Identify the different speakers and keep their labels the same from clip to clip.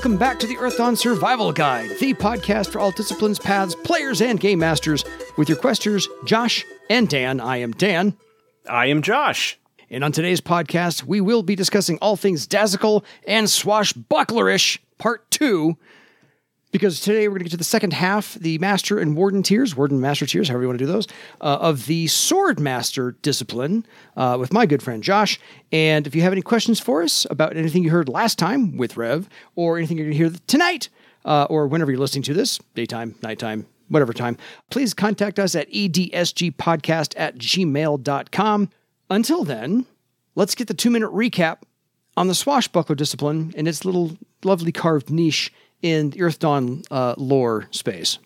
Speaker 1: welcome back to the Earthdawn Survival Guide, the podcast for all disciplines, paths, players, and game masters, with your questers, Josh and Dan. I am Dan.
Speaker 2: I am Josh.
Speaker 1: And on today's podcast, we will be discussing all things dazzle and swashbucklerish, part two. Because today we're going to get to the second half, the Master and Warden tiers, Warden Master tiers, however you want to do those, uh, of the Sword Master discipline uh, with my good friend Josh. And if you have any questions for us about anything you heard last time with Rev, or anything you're going to hear tonight, uh, or whenever you're listening to this, daytime, nighttime, whatever time, please contact us at edsgpodcast at gmail.com. Until then, let's get the two minute recap on the swashbuckler discipline and its little lovely carved niche in Earthdawn uh, lore space.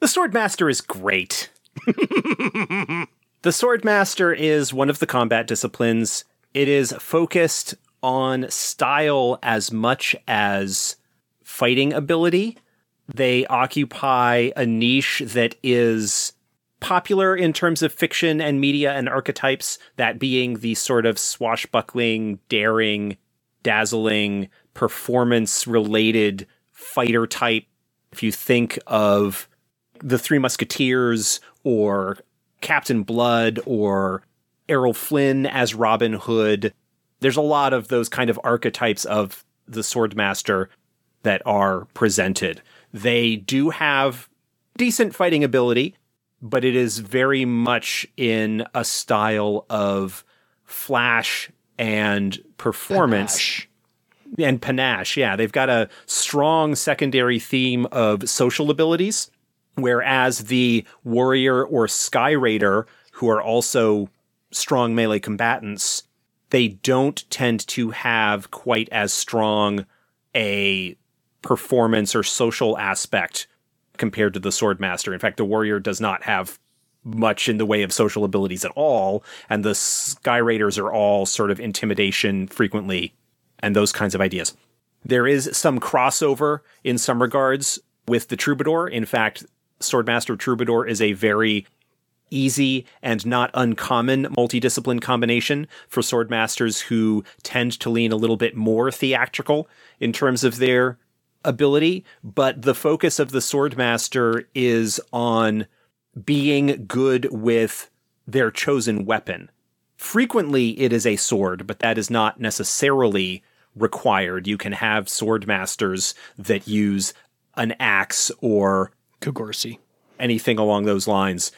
Speaker 2: The Swordmaster is great. the Swordmaster is one of the combat disciplines. It is focused on style as much as fighting ability. They occupy a niche that is popular in terms of fiction and media and archetypes, that being the sort of swashbuckling, daring, dazzling, performance related fighter type. If you think of the Three Musketeers or Captain Blood or Errol Flynn as Robin Hood, there's a lot of those kind of archetypes of the Swordmaster that are presented. They do have decent fighting ability, but it is very much in a style of flash and performance. And panache. Yeah, they've got a strong secondary theme of social abilities, whereas the warrior or sky raider, who are also strong melee combatants, they don't tend to have quite as strong a performance or social aspect compared to the swordmaster. In fact, the warrior does not have much in the way of social abilities at all, and the sky raiders are all sort of intimidation frequently and those kinds of ideas. There is some crossover in some regards with the troubadour. In fact, Swordmaster Troubadour is a very easy and not uncommon multidiscipline combination for swordmasters who tend to lean a little bit more theatrical in terms of their ability, but the focus of the swordmaster is on being good with their chosen weapon. Frequently, it is a sword, but that is not necessarily required. You can have sword masters that use an axe or
Speaker 1: Kogorsi.
Speaker 2: anything along those lines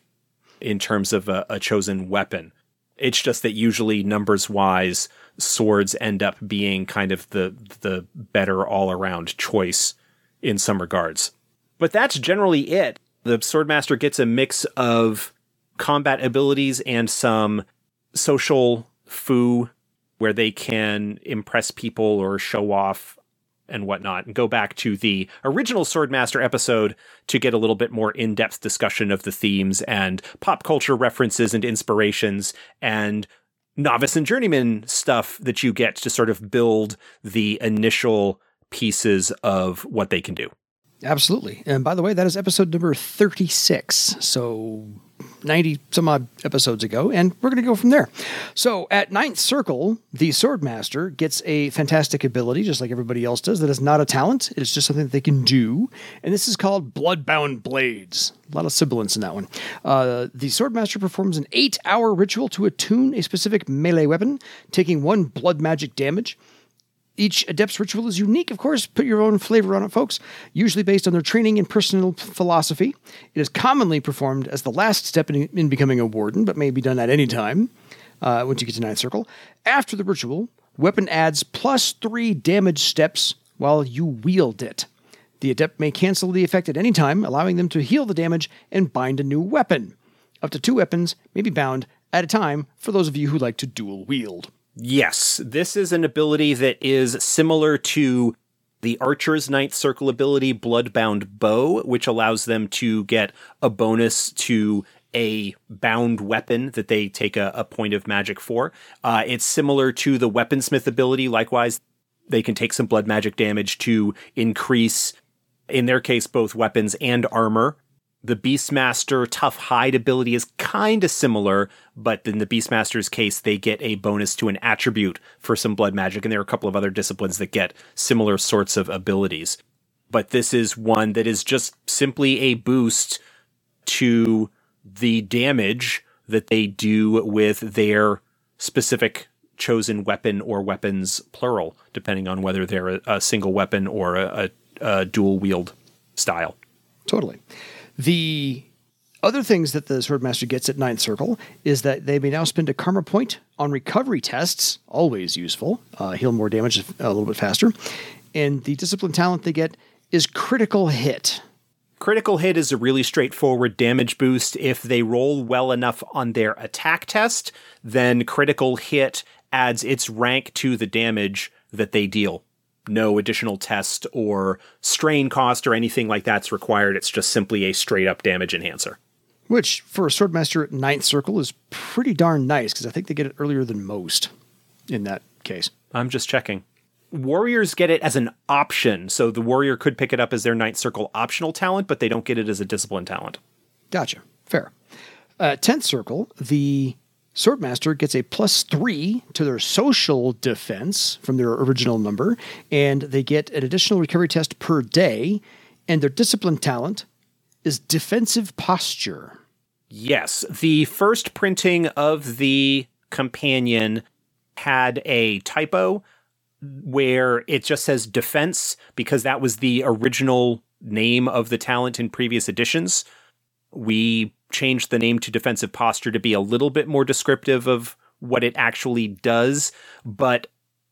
Speaker 2: in terms of a, a chosen weapon. It's just that usually numbers wise, swords end up being kind of the the better all around choice in some regards. But that's generally it. The swordmaster gets a mix of combat abilities and some social foo where they can impress people or show off and whatnot and go back to the original Swordmaster episode to get a little bit more in depth discussion of the themes and pop culture references and inspirations and novice and journeyman stuff that you get to sort of build the initial pieces of what they can do.
Speaker 1: Absolutely. And by the way, that is episode number 36. So 90 some odd episodes ago, and we're going to go from there. So at Ninth Circle, the Swordmaster gets a fantastic ability, just like everybody else does, that is not a talent. It is just something that they can do. And this is called Bloodbound Blades. A lot of sibilance in that one. Uh, the Swordmaster performs an eight hour ritual to attune a specific melee weapon, taking one blood magic damage. Each adept's ritual is unique, of course. Put your own flavor on it, folks. Usually based on their training and personal philosophy. It is commonly performed as the last step in, in becoming a warden, but may be done at any time uh, once you get to Ninth Circle. After the ritual, weapon adds plus three damage steps while you wield it. The adept may cancel the effect at any time, allowing them to heal the damage and bind a new weapon. Up to two weapons may be bound at a time for those of you who like to dual wield.
Speaker 2: Yes, this is an ability that is similar to the Archer's Ninth Circle ability, Bloodbound Bow, which allows them to get a bonus to a bound weapon that they take a, a point of magic for. Uh, it's similar to the Weaponsmith ability. Likewise, they can take some blood magic damage to increase, in their case, both weapons and armor The Beastmaster Tough Hide ability is kind of similar, but in the Beastmaster's case, they get a bonus to an attribute for some blood magic, and there are a couple of other disciplines that get similar sorts of abilities. But this is one that is just simply a boost to the damage that they do with their specific chosen weapon or weapons, plural, depending on whether they're a, single weapon or a, a, a dual wield style.
Speaker 1: Totally. The other things that the Swordmaster gets at Ninth Circle is that they may now spend a karma point on recovery tests, always useful, uh, heal more damage a little bit faster. And the discipline talent they get is critical hit.
Speaker 2: Critical hit is a really straightforward damage boost. If they roll well enough on their attack test, then critical hit adds its rank to the damage that they deal. No additional test or strain cost or anything like that's required. It's just simply a straight up damage enhancer.
Speaker 1: Which, for a Swordmaster at Ninth Circle, is pretty darn nice because I think they get it earlier than most in that case.
Speaker 2: I'm just checking warriors get it as an option. So the warrior could pick it up as their ninth circle optional talent, but they don't get it as a discipline talent.
Speaker 1: Gotcha. Fair. Uh, 10th circle, the Swordmaster gets a plus three to their social defense from their original number, and they get an additional recovery test per day, and their discipline talent is defensive posture.
Speaker 2: Yes. The first printing of the companion had a typo where it just says defense because that was the original name of the talent in previous editions. We changed the name to defensive posture to be a little bit more descriptive of what it actually does, but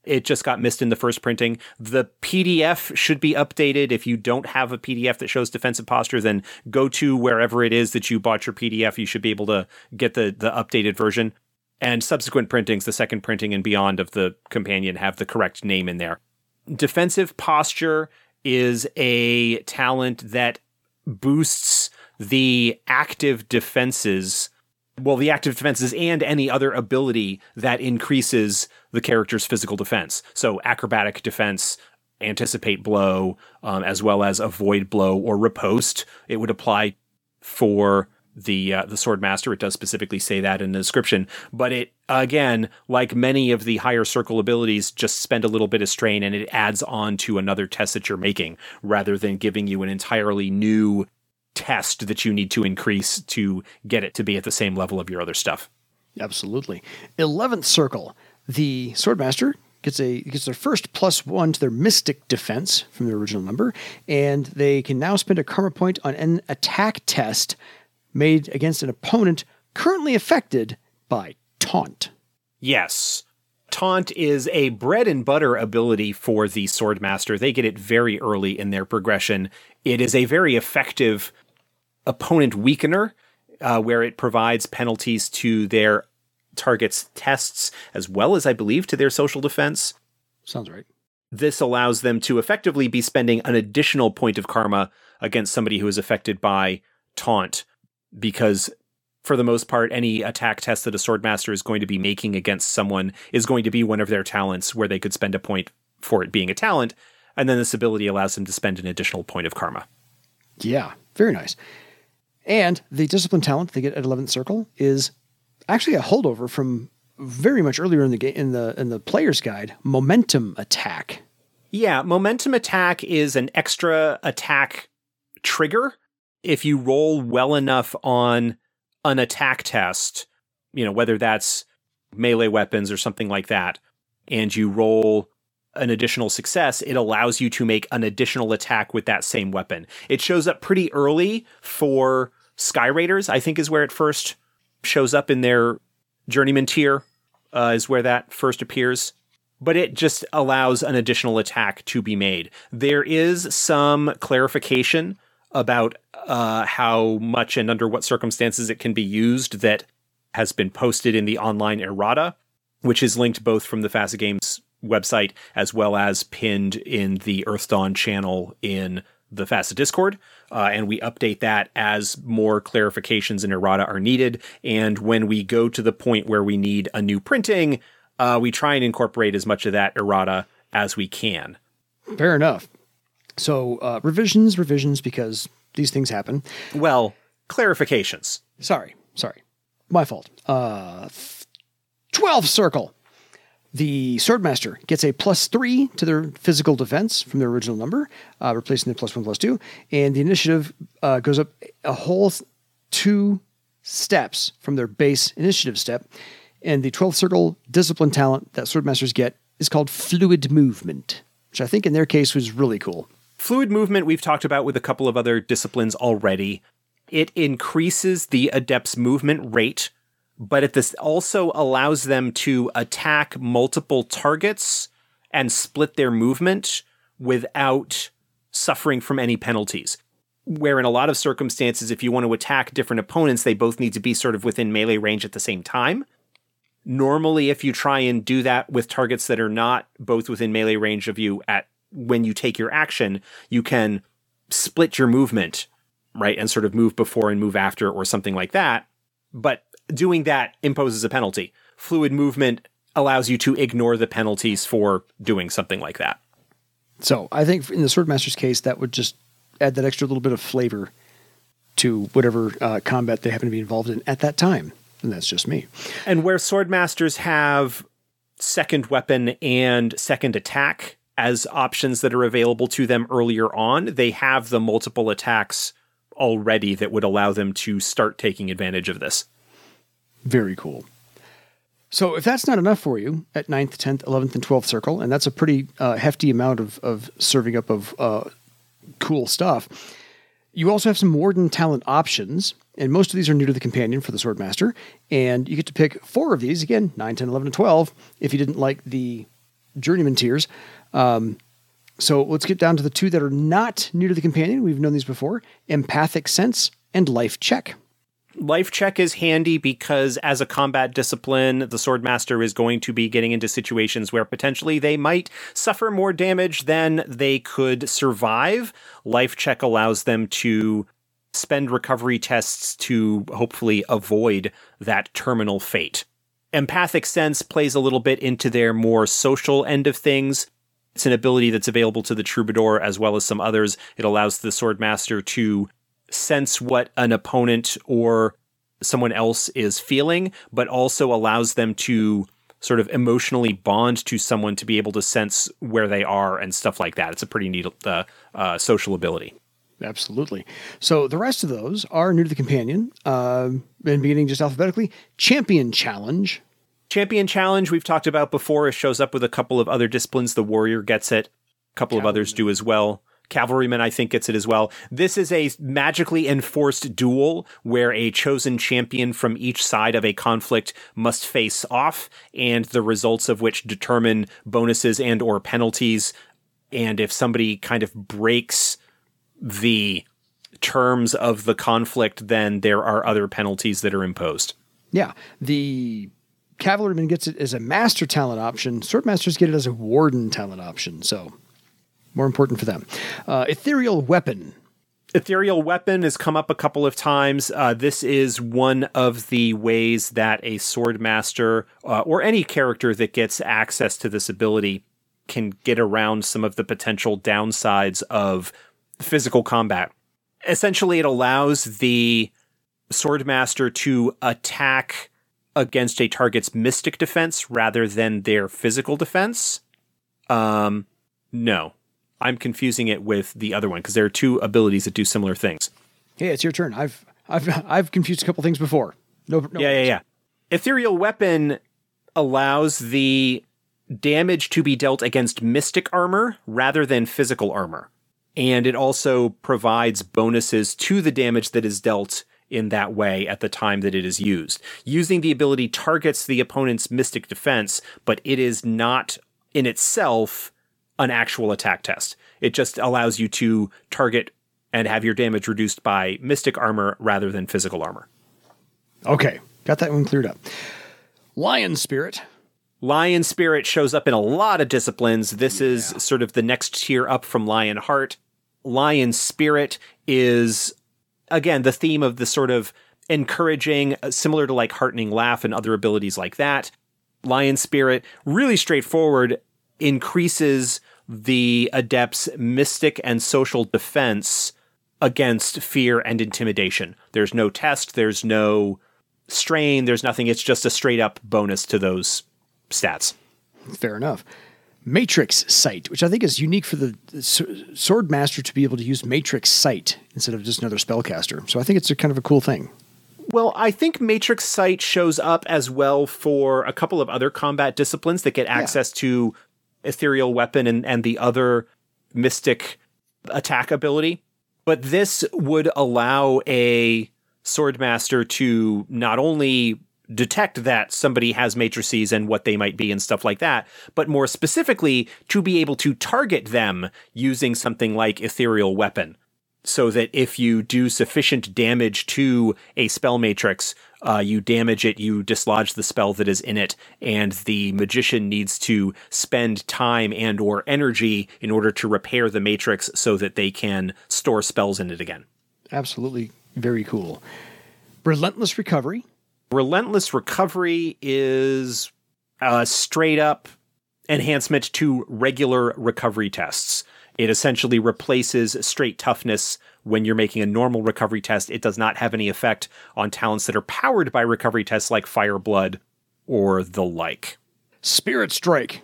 Speaker 2: it just got missed in the first printing. The PDF should be updated. If you don't have a PDF that shows defensive posture, then go to wherever it is that you bought your PDF. You should be able to get the the updated version and subsequent printings, the second printing and beyond of the companion, have the correct name in there. Defensive posture is a talent that boosts the active defenses. Well, the active defenses and any other ability that increases the character's physical defense. So, acrobatic defense, anticipate blow, um, as well as avoid blow or riposte. It would apply for the uh, the sword master. It does specifically say that in the description, but it again, like many of the higher circle abilities, just spend a little bit of strain and it adds on to another test that you're making, rather than giving you an entirely new test that you need to increase to get it to be at the same level of your other stuff.
Speaker 1: Absolutely. Eleventh circle, the swordmaster gets a gets their first plus one to their mystic defense from their original number, and they can now spend a karma point on an attack test made against an opponent currently affected by taunt.
Speaker 2: Yes. Taunt is a bread and butter ability for the Swordmaster. They get it very early in their progression. It is a very effective opponent weakener, uh, where it provides penalties to their target's tests, as well as, I believe, to their social defense.
Speaker 1: Sounds right.
Speaker 2: This allows them to effectively be spending an additional point of karma against somebody who is affected by taunt because for the most part, any attack test that a swordmaster is going to be making against someone is going to be one of their talents where they could spend a point for it being a talent, and then this ability allows them to spend an additional point of karma.
Speaker 1: Yeah, very nice. And the discipline talent they get at 11th Circle is actually a holdover from very much earlier in the game in the in the player's guide, momentum attack.
Speaker 2: Yeah, momentum attack is an extra attack trigger if you roll well enough on an attack test, you know, whether that's melee weapons or something like that, and you roll an additional success, it allows you to make an additional attack with that same weapon. It shows up pretty early for Sky Raiders, I think is where it first shows up in their journeyman tier, uh, is where that first appears. But it just allows an additional attack to be made. There is some clarification about uh, how much and under what circumstances it can be used that has been posted in the online errata, which is linked both from the FASA Games website as well as pinned in the Earthdawn channel in the FASA Discord. Uh, and we update that as more clarifications and errata are needed. And when we go to the point where we need a new printing, uh, we try and incorporate as much of that errata as we can.
Speaker 1: Fair enough. So uh, revisions, revisions, because these things happen.
Speaker 2: Well, clarifications.
Speaker 1: Sorry, sorry. My fault. Uh, 12 circle. The Swordmaster gets a plus three to their physical defense from their original number, uh, replacing the plus one, plus two. And the initiative uh, goes up a whole two steps from their base initiative step. And the 12th circle discipline talent that Swordmasters get is called Fluid Movement, which I think in their case was really cool.
Speaker 2: Fluid movement, we've talked about with a couple of other disciplines already. It increases the adept's movement rate but it this also allows them to attack multiple targets and split their movement without suffering from any penalties. Where in a lot of circumstances, if you want to attack different opponents, they both need to be sort of within melee range at the same time. Normally, if you try and do that with targets that are not both within melee range of you at when you take your action, you can split your movement, right? And sort of move before and move after or something like that. But doing that imposes a penalty. Fluid movement allows you to ignore the penalties for doing something like that.
Speaker 1: So I think in the Swordmaster's case, that would just add that extra little bit of flavor to whatever uh, combat they happen to be involved in at that time. And that's just me.
Speaker 2: And where Swordmasters have second weapon and second attack as options that are available to them earlier on, they have the multiple attacks already that would allow them to start taking advantage of this.
Speaker 1: Very cool. So if that's not enough for you at 9th, 10th, 11th, and 12th circle, and that's a pretty uh, hefty amount of, of serving up of uh, cool stuff, you also have some Warden talent options, and most of these are new to the companion for the Swordmaster, and you get to pick four of these, again, 9, 10, 11, and 12, if you didn't like the Journeyman tiers. Um, so let's get down to the two that are not new to the companion. We've known these before Empathic Sense and Life Check.
Speaker 2: Life check is handy because as a combat discipline, the swordmaster is going to be getting into situations where potentially they might suffer more damage than they could survive. Life check allows them to spend recovery tests to hopefully avoid that terminal fate. Empathic sense plays a little bit into their more social end of things. It's an ability that's available to the troubadour as well as some others. It allows the swordmaster to sense what an opponent or someone else is feeling, but also allows them to sort of emotionally bond to someone to be able to sense where they are and stuff like that. It's a pretty neat uh, uh, social ability.
Speaker 1: Absolutely. So the rest of those are new to the companion, uh, and beginning just alphabetically. Champion Challenge.
Speaker 2: Champion Challenge, we've talked about before. It shows up with a couple of other disciplines. The Warrior gets it, a couple of others do as well. Cavalryman, I think, gets it as well. This is a magically enforced duel where a chosen champion from each side of a conflict must face off, and the results of which determine bonuses and or penalties. And if somebody kind of breaks the terms of the conflict, then there are other penalties that are imposed.
Speaker 1: Yeah. The cavalryman gets it as a master talent option. Swordmasters get it as a warden talent option. So more important for them. Uh, ethereal weapon.
Speaker 2: Ethereal weapon has come up a couple of times. Uh, this is one of the ways that a swordmaster uh, or any character that gets access to this ability can get around some of the potential downsides of physical combat. Essentially, it allows the swordmaster to attack against a target's mystic defense rather than their physical defense. Um, no, I'm confusing it with the other one because there are two abilities that do similar things.
Speaker 1: Hey, it's your turn. I've I've I've confused a couple things before. No, no
Speaker 2: yeah, yeah, yeah. Ethereal weapon allows the damage to be dealt against mystic armor rather than physical armor. And it also provides bonuses to the damage that is dealt in that way at the time that it is used. Using the ability targets the opponent's mystic defense, but it is not in itself an actual attack test. It just allows you to target and have your damage reduced by mystic armor rather than physical armor.
Speaker 1: Okay, got that one cleared up. Lion Spirit.
Speaker 2: Lion Spirit shows up in a lot of disciplines. This yeah. is sort of the next tier up from Lion Heart. Lion Spirit is, again, the theme of the sort of encouraging, uh, similar to like Heartening Laugh and other abilities like that. Lion Spirit, really straightforward, increases the adept's mystic and social defense against fear and intimidation. There's no test, there's no strain, there's nothing. It's just a straight up bonus to those stats.
Speaker 1: Fair enough. Matrix Sight, which I think is unique for the Sword Master to be able to use Matrix Sight instead of just another spellcaster. So I think it's a kind of a cool thing.
Speaker 2: Well, I think Matrix Sight shows up as well for a couple of other combat disciplines that get access yeah. to ethereal weapon and, and the other mystic attack ability. But this would allow a swordmaster to not only detect that somebody has matrices and what they might be and stuff like that, but more specifically to be able to target them using something like ethereal weapon. So that if you do sufficient damage to a spell matrix, uh, you damage it, you dislodge the spell that is in it, and the magician needs to spend time and or energy in order to repair the matrix so that they can store spells in it again.
Speaker 1: Absolutely, very cool. Relentless recovery.
Speaker 2: Relentless recovery is a straight up enhancement to regular recovery tests. It essentially replaces straight toughness when you're making a normal recovery test. It does not have any effect on talents that are powered by recovery tests like Fire Blood or the like.
Speaker 1: Spirit Strike.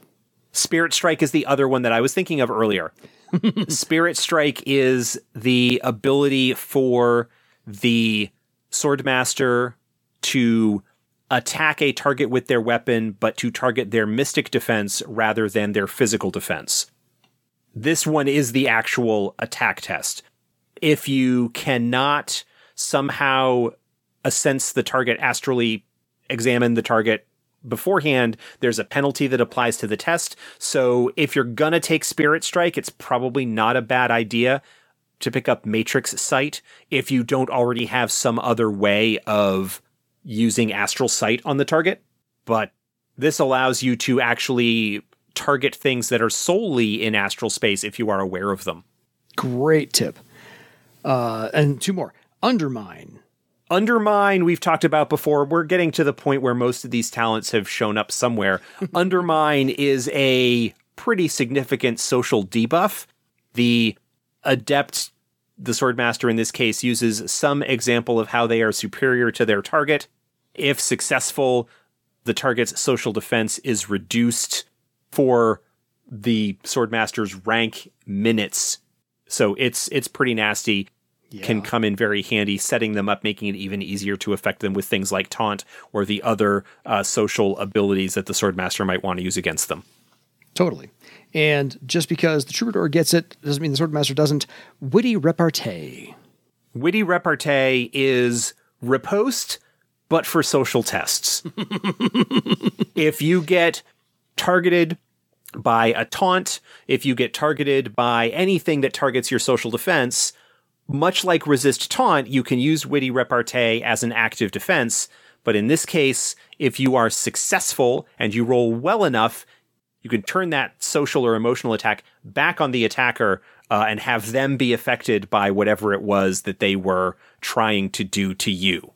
Speaker 2: Spirit Strike is the other one that I was thinking of earlier. Spirit Strike is the ability for the Swordmaster to attack a target with their weapon, but to target their mystic defense rather than their physical defense. This one is the actual attack test. If you cannot somehow sense the target astrally, examine the target beforehand, there's a penalty that applies to the test. So if you're gonna take Spirit Strike, it's probably not a bad idea to pick up Matrix Sight if you don't already have some other way of using Astral Sight on the target. But this allows you to actually target things that are solely in astral space if you are aware of them.
Speaker 1: Great tip. Uh, and two more Undermine.
Speaker 2: Undermine, we've talked about before. We're getting to the point where most of these talents have shown up somewhere. Undermine is a pretty significant social debuff. The adept, the swordmaster in this case, uses some example of how they are superior to their target. If successful, the target's social defense is reduced for the swordmaster's rank minutes. So it's it's pretty nasty. Yeah. Can come in very handy, setting them up, making it even easier to affect them with things like taunt or the other uh, social abilities that the swordmaster might want to use against them.
Speaker 1: Totally. And just because the troubadour gets it doesn't mean the swordmaster doesn't. Witty repartee.
Speaker 2: Witty repartee is riposte, but for social tests. if you get targeted by a taunt, if you get targeted by anything that targets your social defense, much like resist taunt, you can use witty repartee as an active defense. But in this case, if you are successful and you roll well enough, you can turn that social or emotional attack back on the attacker uh, and have them be affected by whatever it was that they were trying to do to you.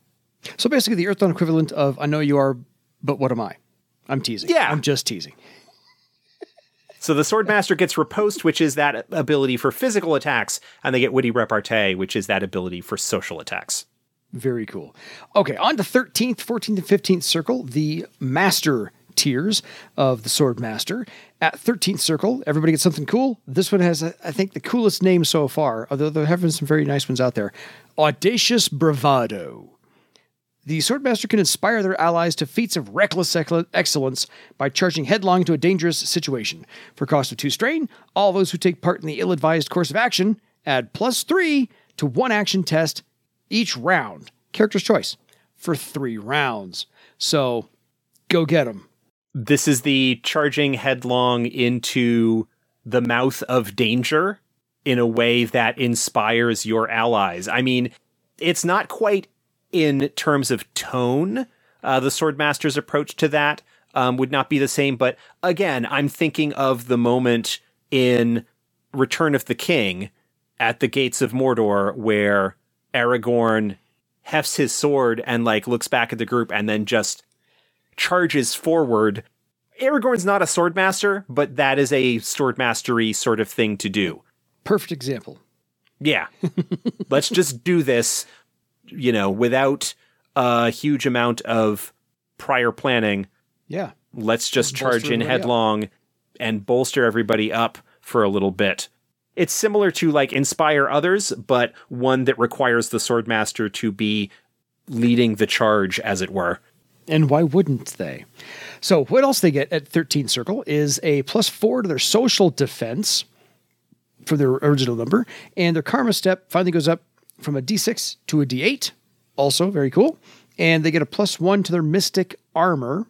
Speaker 1: So basically, the Earthdawn equivalent of "I know you are, but what am I?" I'm teasing.
Speaker 2: Yeah,
Speaker 1: I'm just teasing.
Speaker 2: So the Swordmaster gets Riposte, which is that ability for physical attacks, and they get Witty Repartee, which is that ability for social attacks.
Speaker 1: Very cool. Okay, on to 13th, 14th, and 15th circle, the Master tiers of the Sword Master. At 13th circle, everybody gets something cool. This one has, I think, the coolest name so far, although there have been some very nice ones out there. Audacious Bravado. The Swordmaster can inspire their allies to feats of reckless excellence by charging headlong into a dangerous situation. For cost of two strain, all those who take part in the ill advised course of action add plus three to one action test each round. Character's choice for three rounds. So go get them.
Speaker 2: This is the charging headlong into the mouth of danger in a way that inspires your allies. I mean, it's not quite in terms of tone, uh, the Swordmaster's approach to that um, would not be the same. But again, I'm thinking of the moment in Return of the King at the gates of Mordor where Aragorn hefts his sword and like looks back at the group and then just charges forward. Aragorn's not a swordmaster, but that is a swordmastery sort of thing to do.
Speaker 1: Perfect example.
Speaker 2: Yeah. Let's just do this, you know, without a huge amount of prior planning.
Speaker 1: Yeah.
Speaker 2: Let's just charge in
Speaker 1: everybody up.
Speaker 2: headlong and bolster everybody up for a little bit. It's similar to like inspire others, but one that requires the swordmaster to be leading the charge, as it were.
Speaker 1: And why wouldn't they? So, what else they get at 13 Circle is a plus four to their social defense for their original number, and their karma step finally goes up from a d6 to a d8. Also, very cool. And they get a plus one to their mystic armor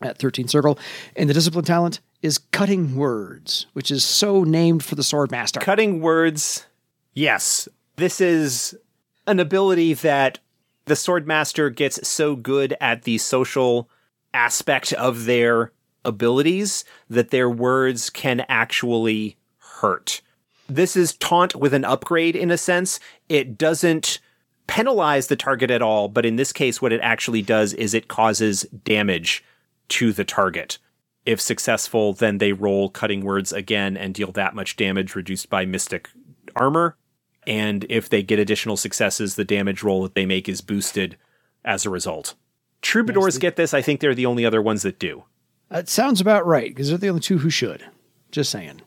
Speaker 1: at 13 Circle, and the discipline talent is cutting words, which is so named for the swordmaster.
Speaker 2: Cutting words, yes. This is an ability that the swordmaster gets so good at the social aspect of their abilities that their words can actually hurt. This is taunt with an upgrade in a sense. It doesn't penalize the target at all, but in this case, what it actually does is it causes damage to the target. If successful, then they roll cutting words again and deal that much damage reduced by mystic armor. And if they get additional successes, the damage roll that they make is boosted as a result. Troubadours get this. I think they're the only other ones that do.
Speaker 1: That sounds about right because they're the only two who should. Just saying.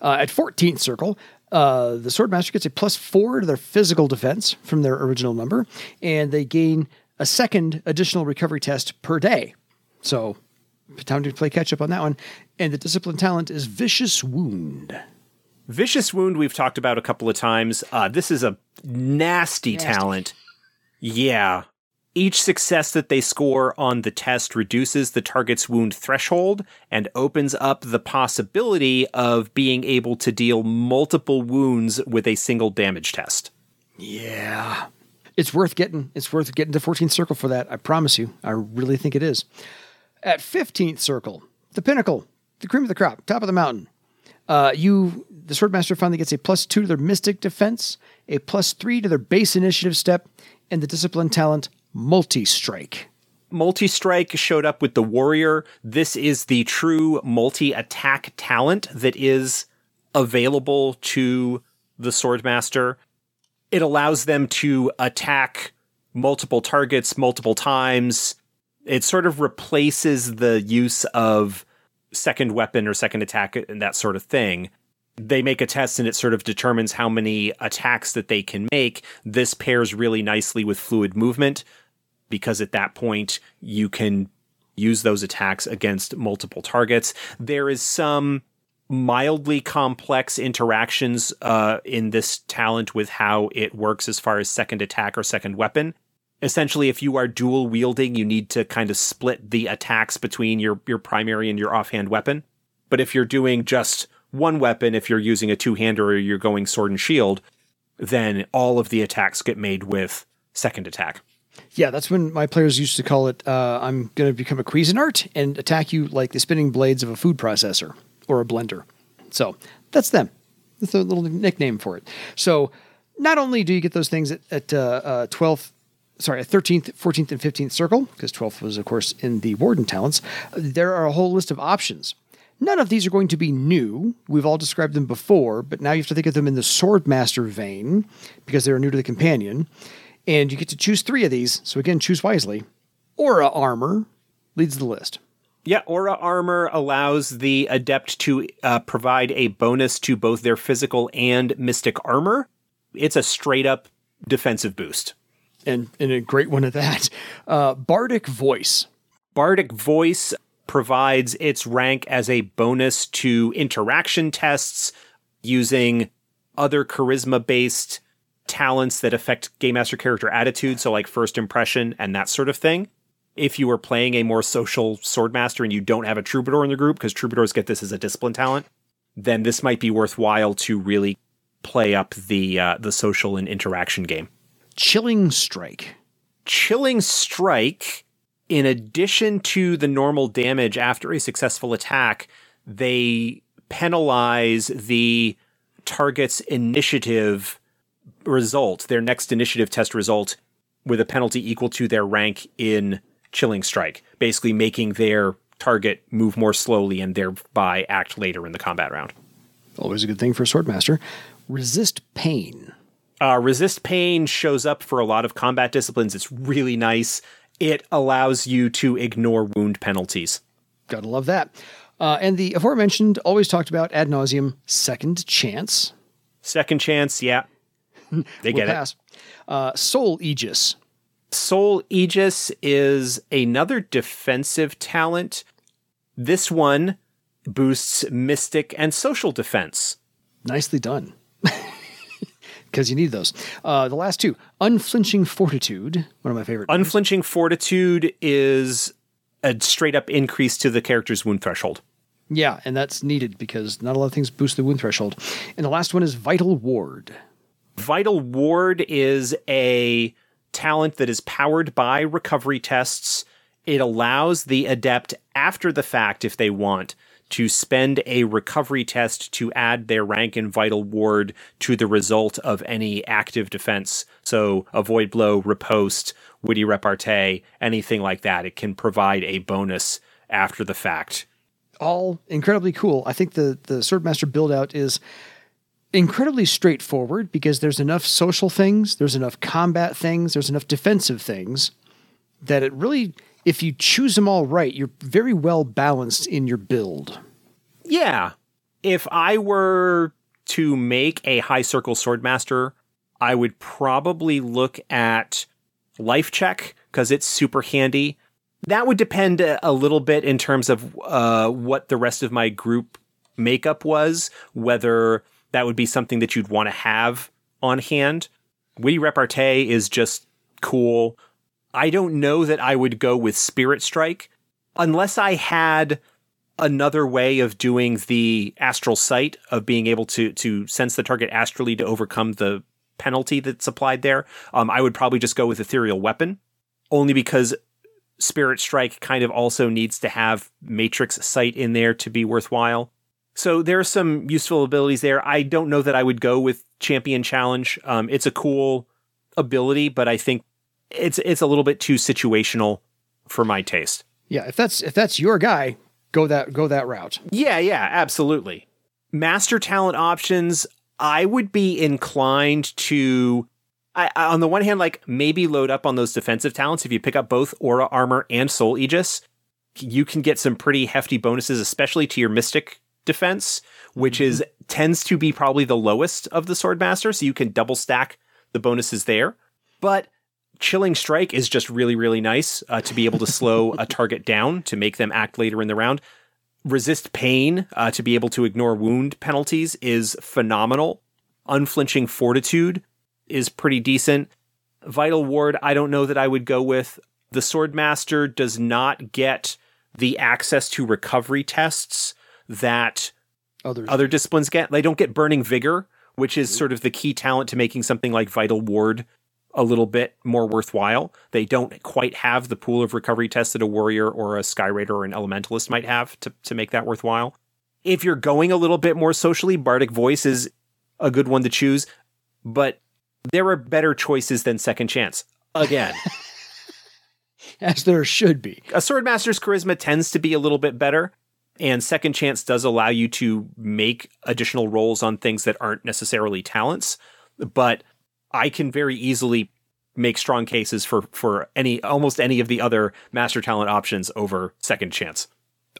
Speaker 1: Uh, at 14th circle, uh, the swordmaster gets a plus four to their physical defense from their original number, and they gain a second additional recovery test per day. So, time to play catch up on that one. And the discipline talent is vicious wound.
Speaker 2: Vicious Wound, we've talked about a couple of times. Uh, this is a nasty, talent. Yeah. Each success that they score on the test reduces the target's wound threshold and opens up the possibility of being able to deal multiple wounds with a single damage test.
Speaker 1: Yeah. It's worth getting. It's worth getting to 14th circle for that. I promise you. I really think it is. At 15th circle, the pinnacle, the cream of the crop, top of the mountain. Uh, you, the swordmaster, finally gets a plus two to their mystic defense, a plus three to their base initiative step, and the discipline talent multi strike.
Speaker 2: Multi Strike showed up with the Warrior. This is the true multi attack talent that is available to the Swordmaster. It allows them to attack multiple targets multiple times. It sort of replaces the use of second weapon or second attack and that sort of thing. They make a test and it sort of determines how many attacks that they can make. This pairs really nicely with fluid movement because at that point you can use those attacks against multiple targets. There is some mildly complex interactions uh, in this talent with how it works as far as second attack or second weapon. Essentially, if you are dual wielding, you need to kind of split the attacks between your, your primary and your offhand weapon. But if you're doing just one weapon, if you're using a two hander or you're going sword and shield, then all of the attacks get made with second attack.
Speaker 1: Yeah, that's when my players used to call it uh, I'm going to become a Cuisinart and attack you like the spinning blades of a food processor or a blender. So that's them. That's a little nickname for it. So not only do you get those things at, at uh, uh, 12th, sorry, at 13th, 14th, and 15th circle, because 12th was, of course, in the Warden talents, there are a whole list of options. None of these are going to be new. We've all described them before, but now you have to think of them in the Swordmaster vein because they're new to the companion. And you get to choose three of these. So again, choose wisely. Aura armor leads the list.
Speaker 2: Yeah, Aura Armor allows the Adept to uh, provide a bonus to both their physical and mystic armor. It's a straight up defensive boost.
Speaker 1: And, and a great one at that. Uh, Bardic voice.
Speaker 2: Bardic Voice provides its rank as a bonus to interaction tests using other charisma based talents that affect Game Master character attitude, so like first impression and that sort of thing. If you are playing a more social swordmaster and you don't have a troubadour in the group, because troubadours get this as a discipline talent, then this might be worthwhile to really play up the uh, the social and interaction game.
Speaker 1: Chilling strike.
Speaker 2: Chilling Strike, in addition to the normal damage after a successful attack, they penalize the target's initiative result, their next initiative test result, with a penalty equal to their rank in Chilling Strike, basically making their target move more slowly and thereby act later in the combat round.
Speaker 1: Always a good thing for a swordmaster. Resist pain.
Speaker 2: Uh, resist pain shows up for a lot of combat disciplines. It's really nice. It allows you to ignore wound penalties.
Speaker 1: Gotta love that. Uh, and the aforementioned, always talked about ad nauseum, second chance.
Speaker 2: Second chance, yeah. They get it.
Speaker 1: pass. Uh, Soul Aegis.
Speaker 2: Soul Aegis is another defensive talent. This one boosts mystic and social defense.
Speaker 1: Nicely done. Because you need those. Uh, the last two Unflinching Fortitude, one of my favorite.
Speaker 2: Unflinching fortitude is a straight up increase to the character's wound threshold.
Speaker 1: yeah, and that's needed because not a lot of things boost the wound threshold. And the last one is Vital Ward.
Speaker 2: Vital Ward is a talent that is powered by recovery tests. It allows the adept after the fact, if they want, to spend a recovery test to add their rank in Vital Ward to the result of any active defense. So, avoid blow, riposte, witty repartee, anything like that. It can provide a bonus after the fact.
Speaker 1: all incredibly cool. I think the the Swordmaster build out is incredibly straightforward because there's enough social things, there's enough combat things, there's enough defensive things that it really if you choose them all right, you're very well balanced in your build.
Speaker 2: Yeah. If I were to make a high circle swordmaster, I would probably look at life check because it's super handy. That would depend a, a little bit in terms of uh, what the rest of my group makeup was, whether that would be something that you'd want to have on hand. Witty repartee is just cool. I don't know that I would go with Spirit Strike unless I had another way of doing the astral sight of being able to to sense the target astrally to overcome the penalty that's applied there. Um, I would probably just go with ethereal weapon, only because Spirit Strike kind of also needs to have Matrix sight in there to be worthwhile. So there are some useful abilities there. I don't know that I would go with Champion Challenge. Um, it's a cool ability, but I think it's it's a little bit too situational for my taste.
Speaker 1: Yeah, if that's if that's your guy, go that go that route.
Speaker 2: Yeah, yeah, absolutely. Master talent options, I would be inclined to I, I- on the one hand, like maybe load up on those defensive talents. If you pick up both Aura Armor and Soul Aegis, you can get some pretty hefty bonuses, especially to your Mystic defense, which is tends to be probably the lowest of the Swordmaster. So you can double stack the bonuses there. But Chilling Strike is just really, really nice uh, to be able to slow a target down to make them act later in the round. Resist Pain uh, to be able to ignore wound penalties is phenomenal. Unflinching Fortitude is pretty decent. Vital Ward, I don't know that I would go with. The Swordmaster does not get the access to recovery tests that
Speaker 1: Others.
Speaker 2: other disciplines get. They don't get Burning Vigor, which is mm-hmm. sort of the key talent to making something like Vital Ward a little bit more worthwhile. They don't quite have the pool of recovery tests that a warrior or a Sky Raider or an Elementalist might have to, to make that worthwhile. If you're going a little bit more socially, Bardic Voice is a good one to choose, but there are better choices than Second Chance. Again,
Speaker 1: as there should be.
Speaker 2: a Swordmaster's charisma tends to be a little bit better, and Second Chance does allow you to make additional rolls on things that aren't necessarily talents. But I can very easily make strong cases for for any almost any of the other master talent options over Second Chance.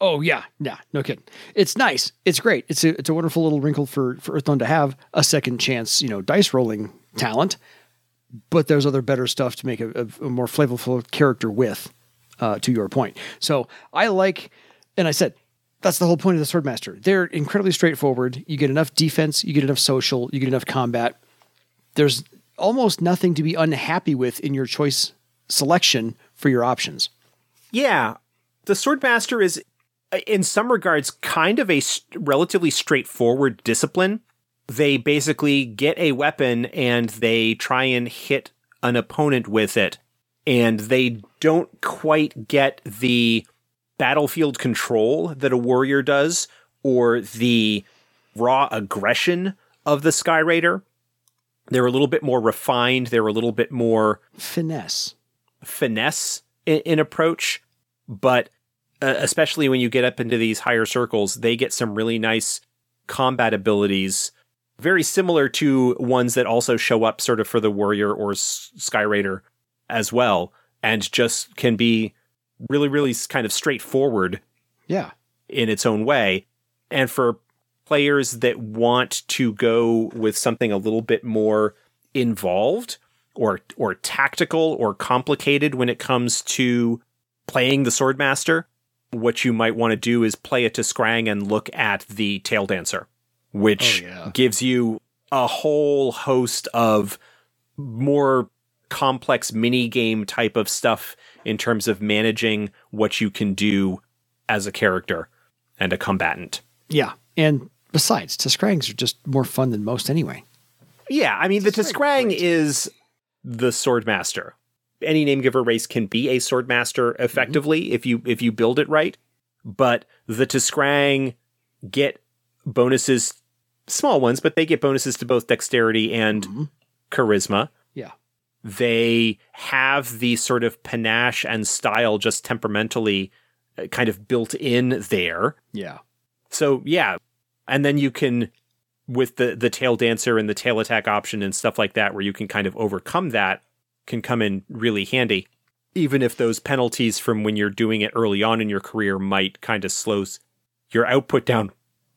Speaker 1: Oh yeah, yeah, no kidding. It's nice. It's great. It's a it's a wonderful little wrinkle for for Earthdawn to have a second chance, you know, dice rolling talent. But there's other better stuff to make a, a, more flavorful character with. Uh, to your point, so I like, and I said that's the whole point of the Swordmaster. They're incredibly straightforward. You get enough defense, you get enough social, you get enough combat. There's almost nothing to be unhappy with in your choice selection for your options.
Speaker 2: Yeah, the Swordmaster is, in some regards, kind of a relatively straightforward discipline. They basically get a weapon and they try and hit an opponent with it, and they don't quite get the battlefield control that a warrior does or the raw aggression of the Sky Raider. They're a little bit more refined. They're a little bit more
Speaker 1: Finesse.
Speaker 2: finesse in, in approach, but uh, especially when you get up into these higher circles, they get some really nice combat abilities very similar to ones that also show up sort of for the warrior or S- sky raider as well and just can be really really kind of straightforward
Speaker 1: Yeah.
Speaker 2: in its own way. And for players that want to go with something a little bit more involved or or tactical or complicated when it comes to playing the Swordmaster, what you might want to do is play it T'skrang and look at the Tail Dancer, which
Speaker 1: Oh, yeah.
Speaker 2: gives you a whole host of more complex mini game type of stuff in terms of managing what you can do as a character and a combatant.
Speaker 1: Yeah. And besides, T'skrangs are just more fun than most anyway.
Speaker 2: Yeah, I mean, the
Speaker 1: It's T'skrang
Speaker 2: is the swordmaster. Any name giver race can be a swordmaster effectively if you if you build it right, but the T'skrang get bonuses, small ones, but they get bonuses to both dexterity and
Speaker 1: Mhm.
Speaker 2: charisma. They have the sort of panache and style just temperamentally uh, kind of built in there.
Speaker 1: Yeah.
Speaker 2: So yeah, and then you can with the the tail dancer and the tail attack option and stuff like that, where you can kind of overcome that, can come in really handy. Even if those penalties from when you're doing it early on in your career might kind of slow your output down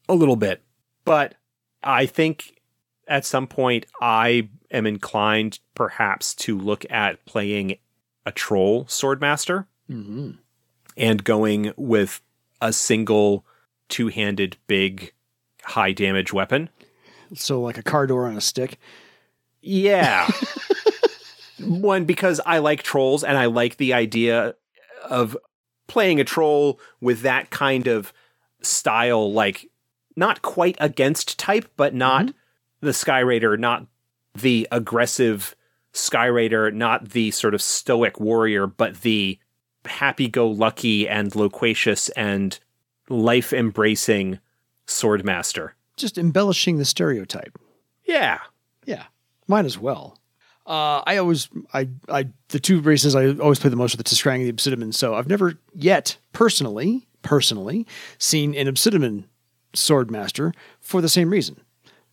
Speaker 2: a little bit, but I think at some point I am inclined perhaps to look at playing a troll swordmaster
Speaker 1: hmm
Speaker 2: and going with a single two-handed big high damage weapon.
Speaker 1: So like a car door on a stick.
Speaker 2: Yeah. One because I like trolls and I like the idea of playing a troll with that kind of style like not quite against type but not the Sky Raider, not the aggressive Sky Raider, not the sort of stoic warrior, but the happy go lucky and loquacious and life embracing swordmaster.
Speaker 1: Just embellishing the stereotype.
Speaker 2: Yeah.
Speaker 1: Yeah, might as well. Uh, I always, I, I, the two races I always play the most are the T'skrang and the Obsidiman. So I've never yet personally, personally seen an Obsidiman Swordmaster for the same reason.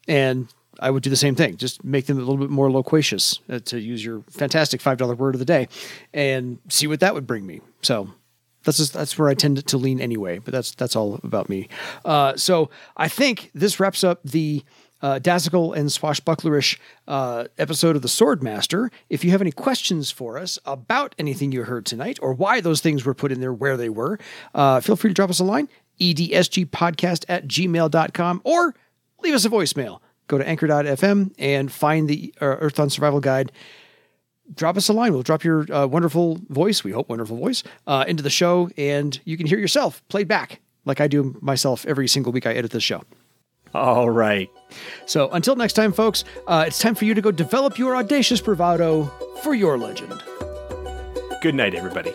Speaker 1: And I would do the same thing, just make them a little bit more loquacious, uh, to use your fantastic five dollar word of the day, and see what that would bring me. So that's just, that's where I tend to lean anyway. But that's that's all about me. Uh, so I think this wraps up the uh, and swashbucklerish uh, episode of the Swordmaster. If you have any questions for us about anything you heard tonight or why those things were put in there where they were, uh, feel free to drop us a line, edsgpodcast at gmail.com, or leave us a voicemail. Go to anchor.fm and find the uh, Earthdawn Survival Guide drop us a line. We'll drop your uh, wonderful voice, we hope wonderful voice, uh, into the show, and you can hear yourself played back like I do myself every single week I edit this show.
Speaker 2: All right.
Speaker 1: So until next time, folks, uh, it's time for you to go develop your audacious bravado for your legend.
Speaker 2: Good night, everybody.